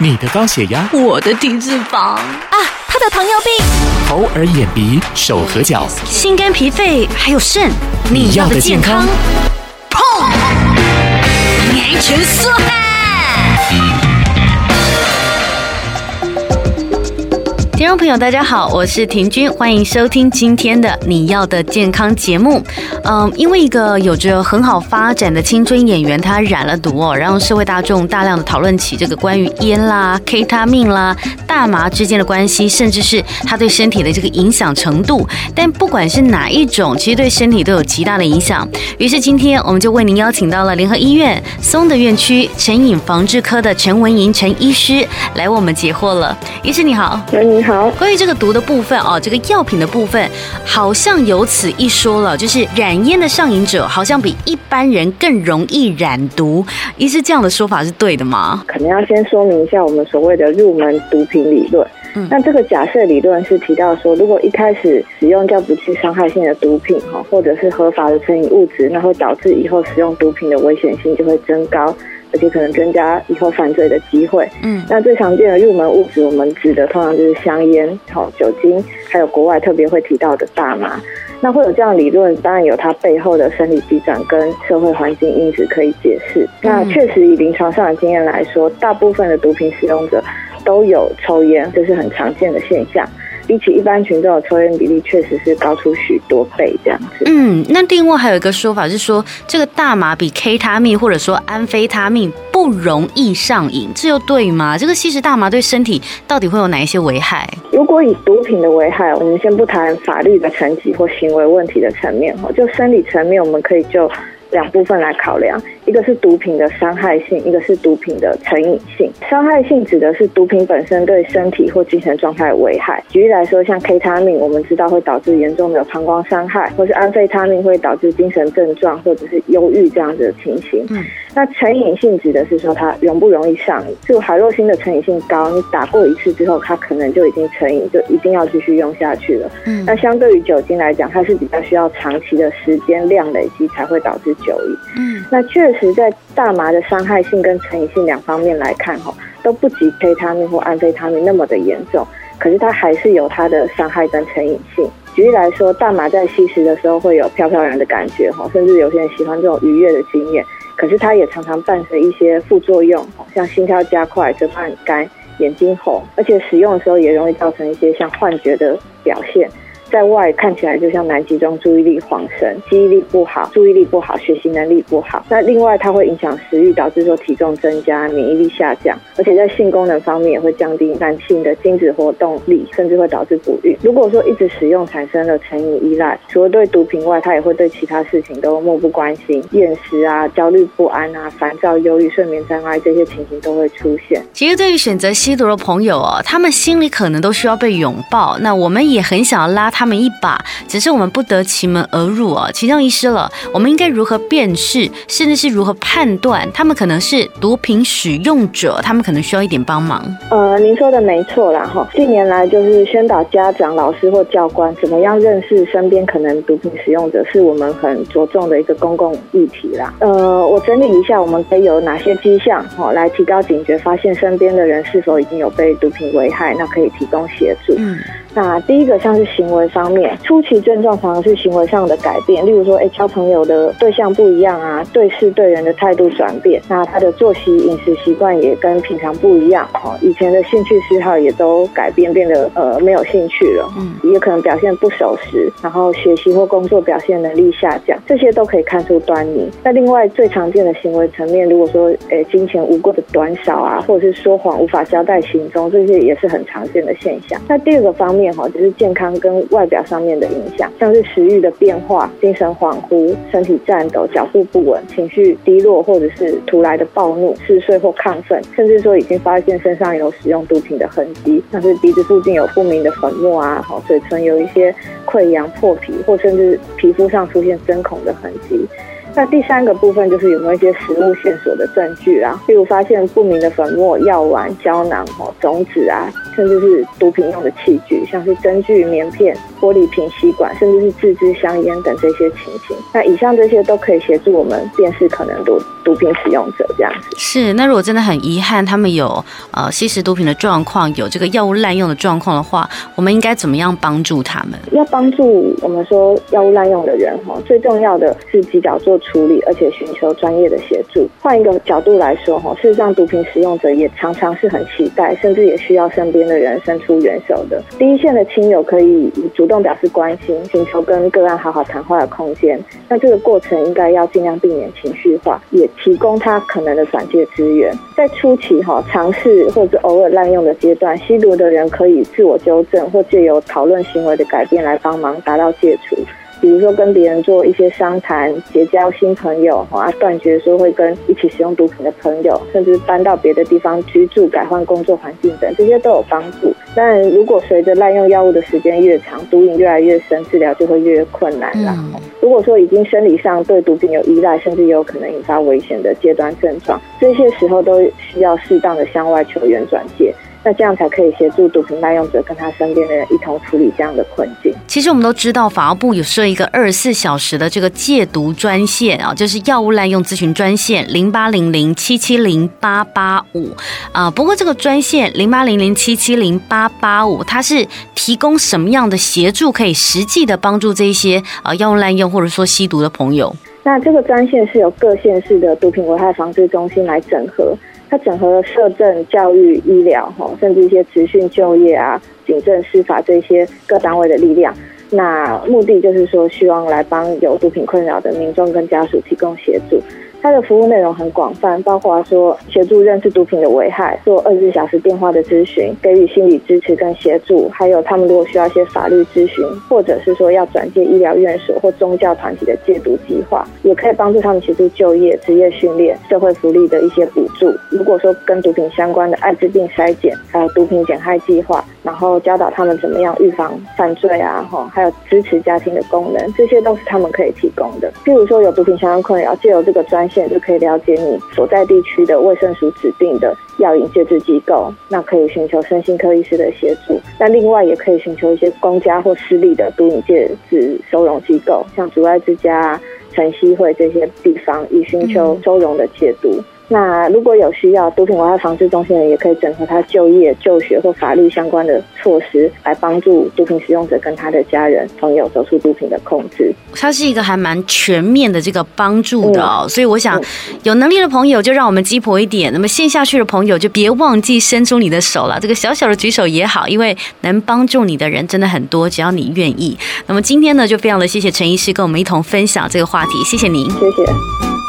你的高血压，我的低脂肪。啊，他的糖尿病，头耳眼鼻手和脚，心肝脾肺还有肾，你要的健康，砰，年全梭听众朋友，大家好，我是婷君，欢迎收听今天的你要的健康节目。嗯，因为一个有着很好发展的青春演员，他染了毒哦，让社会大众大量的讨论起这个关于烟啦、K 他命啦、大麻之间的关系，甚至是他对身体的这个影响程度。但不管是哪一种，其实对身体都有极大的影响。于是今天我们就为您邀请到了联合医院松德院区成瘾防治科的陈文莹陈医师来为我们解惑了。医师你好，你好。好，关于这个毒的部分哦，这个药品的部分，好像有此一说了，就是染烟的上瘾者好像比一般人更容易染毒，医师这样的说法是对的吗？可能要先说明一下我们所谓的入门毒品理论。嗯，那这个假设理论是提到说，如果一开始使用较不具伤害性的毒品哈，或者是合法的成瘾物质，那会导致以后使用毒品的危险性就会增高。而且可能增加以后犯罪的机会。嗯，那最常见的入门物质，我们指的通常就是香烟、好酒精，还有国外特别会提到的大麻。那会有这样理论，当然有它背后的生理机转跟社会环境因子可以解释。那确实以临床上的经验来说，大部分的毒品使用者都有抽烟，这是很常见的现象。比起一般群众的抽烟比例，确实是高出许多倍这样子。嗯，那另外还有一个说法是说，这个大麻比 K 他命或者说安非他命不容易上瘾，这又对吗？这个吸食大麻对身体到底会有哪一些危害？如果以毒品的危害，我们先不谈法律的层级或行为问题的层面哈，就生理层面，我们可以就两部分来考量。一个是毒品的伤害性，一个是毒品的成瘾性。伤害性指的是毒品本身对身体或精神状态的危害。举例来说，像 K 他命，我们知道会导致严重的膀胱伤害，或是安非他命会导致精神症状或者是忧郁这样子的情形。嗯，那成瘾性指的是说它容不容易上瘾。就海洛因的成瘾性高，你打过一次之后，它可能就已经成瘾，就一定要继续用下去了。嗯，那相对于酒精来讲，它是比较需要长期的时间量累积才会导致酒瘾。嗯，那确实。其实，在大麻的伤害性跟成瘾性两方面来看，哈，都不及 K 他命或安非他命那么的严重。可是它还是有它的伤害跟成瘾性。举例来说，大麻在吸食的时候会有飘飘然的感觉，哈，甚至有些人喜欢这种愉悦的经验。可是它也常常伴随一些副作用，像心跳加快、嘴巴很干、眼睛红，而且使用的时候也容易造成一些像幻觉的表现。在外看起来就像难集中注意力、恍神、记忆力不好、注意力不好、学习能力不好。那另外它会影响食欲，导致说体重增加、免疫力下降，而且在性功能方面也会降低男性的精子活动力，甚至会导致不孕。如果说一直使用产生了成瘾依赖，除了对毒品外，它也会对其他事情都漠不关心，厌食啊、焦虑不安啊、烦躁、忧郁、睡眠障碍这些情形都会出现。其实对于选择吸毒的朋友哦，他们心里可能都需要被拥抱，那我们也很想要拉他。他们一把，只是我们不得其门而入哦，其中遗失了。我们应该如何辨识，甚至是如何判断他们可能是毒品使用者？他们可能需要一点帮忙。呃，您说的没错啦，哈。近年来就是宣导家长、老师或教官怎么样认识身边可能毒品使用者，是我们很着重的一个公共议题啦。呃，我整理一下，我们可以有哪些迹象，哈，来提高警觉，发现身边的人是否已经有被毒品危害，那可以提供协助。嗯。那第一个像是行为方面，初期症状常常是行为上的改变，例如说，哎，交朋友的对象不一样啊，对事对人的态度转变，那他的作息饮食习惯也跟平常不一样哦，以前的兴趣嗜好也都改变，变得呃没有兴趣了，嗯，也可能表现不守时，然后学习或工作表现能力下降，这些都可以看出端倪。那另外最常见的行为层面，如果说，哎，金钱无故的短少啊，或者是说谎无法交代行踪，这些也是很常见的现象。那第二个方面。就是健康跟外表上面的影响，像是食欲的变化、精神恍惚、身体颤抖、脚步不稳、情绪低落，或者是突来的暴怒、嗜睡或亢奋，甚至说已经发现身上有使用毒品的痕迹，像是鼻子附近有不明的粉末啊，嘴唇有一些溃疡、破皮，或甚至皮肤上出现针孔的痕迹。那第三个部分就是有没有一些实物线索的证据啊，例如发现不明的粉末、药丸、胶囊、哦种子啊，甚至是毒品用的器具，像是针具、棉片、玻璃瓶、吸管，甚至是自制香烟等这些情形。那以上这些都可以协助我们辨识可能毒毒品使用者这样子。是，那如果真的很遗憾，他们有呃吸食毒品的状况，有这个药物滥用的状况的话，我们应该怎么样帮助他们？要帮助我们说药物滥用的人哈，最重要的是及早做处理，而且寻求专业的协助。换一个角度来说哈，事实上毒品使用者也常常是很期待，甚至也需要身边的人伸出援手的。第一线的亲友可以主主动表示关心，请求跟个案好好谈话的空间。那这个过程应该要尽量避免情绪化，也提供他可能的转介资源。在初期哈，尝试或者偶尔滥用的阶段，吸毒的人可以自我纠正，或借由讨论行为的改变来帮忙达到戒除。比如说跟别人做一些商谈，结交新朋友，啊，断绝说会跟一起使用毒品的朋友，甚至搬到别的地方居住，改换工作环境等，这些都有帮助。但如果随着滥用药物的时间越长，毒瘾越来越深，治疗就会越困难了。嗯。如果说已经生理上对毒品有依赖，甚至有可能引发危险的阶段症状，这些时候都需要适当的向外求援转介。那这样才可以协助毒品滥用者跟他身边的人一同处理这样的困境。其实我们都知道，法务部有设一个二十四小时的这个戒毒专线啊，就是药物滥用咨询专线零八零零七七零八八五啊。不过这个专线零八零零七七零八八五，它是提供什么样的协助，可以实际的帮助这些啊药物滥用或者说吸毒的朋友？那这个专线是由各县市的毒品危害防治中心来整合。它整合了社政、教育、医疗，哈，甚至一些职训就业啊、警政、司法这些各单位的力量。那目的就是说，希望来帮有毒品困扰的民众跟家属提供协助。它的服务内容很广泛，包括说协助认识毒品的危害，做二十四小时电话的咨询，给予心理支持跟协助，还有他们如果需要一些法律咨询，或者是说要转介医疗院所或宗教团体的戒毒计划，也可以帮助他们协助就业、职业训练、社会福利的一些补助。如果说跟毒品相关的艾滋病筛检，还有毒品减害计划，然后教导他们怎么样预防犯罪啊，哈，还有支持家庭的功能，这些都是他们可以提供的。譬如说有毒品相关困扰，借由这个专现就可以了解你所在地区的卫生署指定的药引戒治机构，那可以寻求身心科医师的协助。那另外也可以寻求一些公家或私立的毒瘾戒治收容机构，像阻碍之家、晨曦会这些地方，以寻求收容的戒毒。嗯那如果有需要，毒品危害防治中心的也可以整合他就业、就学或法律相关的措施，来帮助毒品使用者跟他的家人朋友走出毒品的控制。它是一个还蛮全面的这个帮助的哦，所以我想有能力的朋友就让我们鸡婆一点，那么陷下去的朋友就别忘记伸出你的手了。这个小小的举手也好，因为能帮助你的人真的很多，只要你愿意。那么今天呢，就非常的谢谢陈医师跟我们一同分享这个话题，谢谢您，谢谢。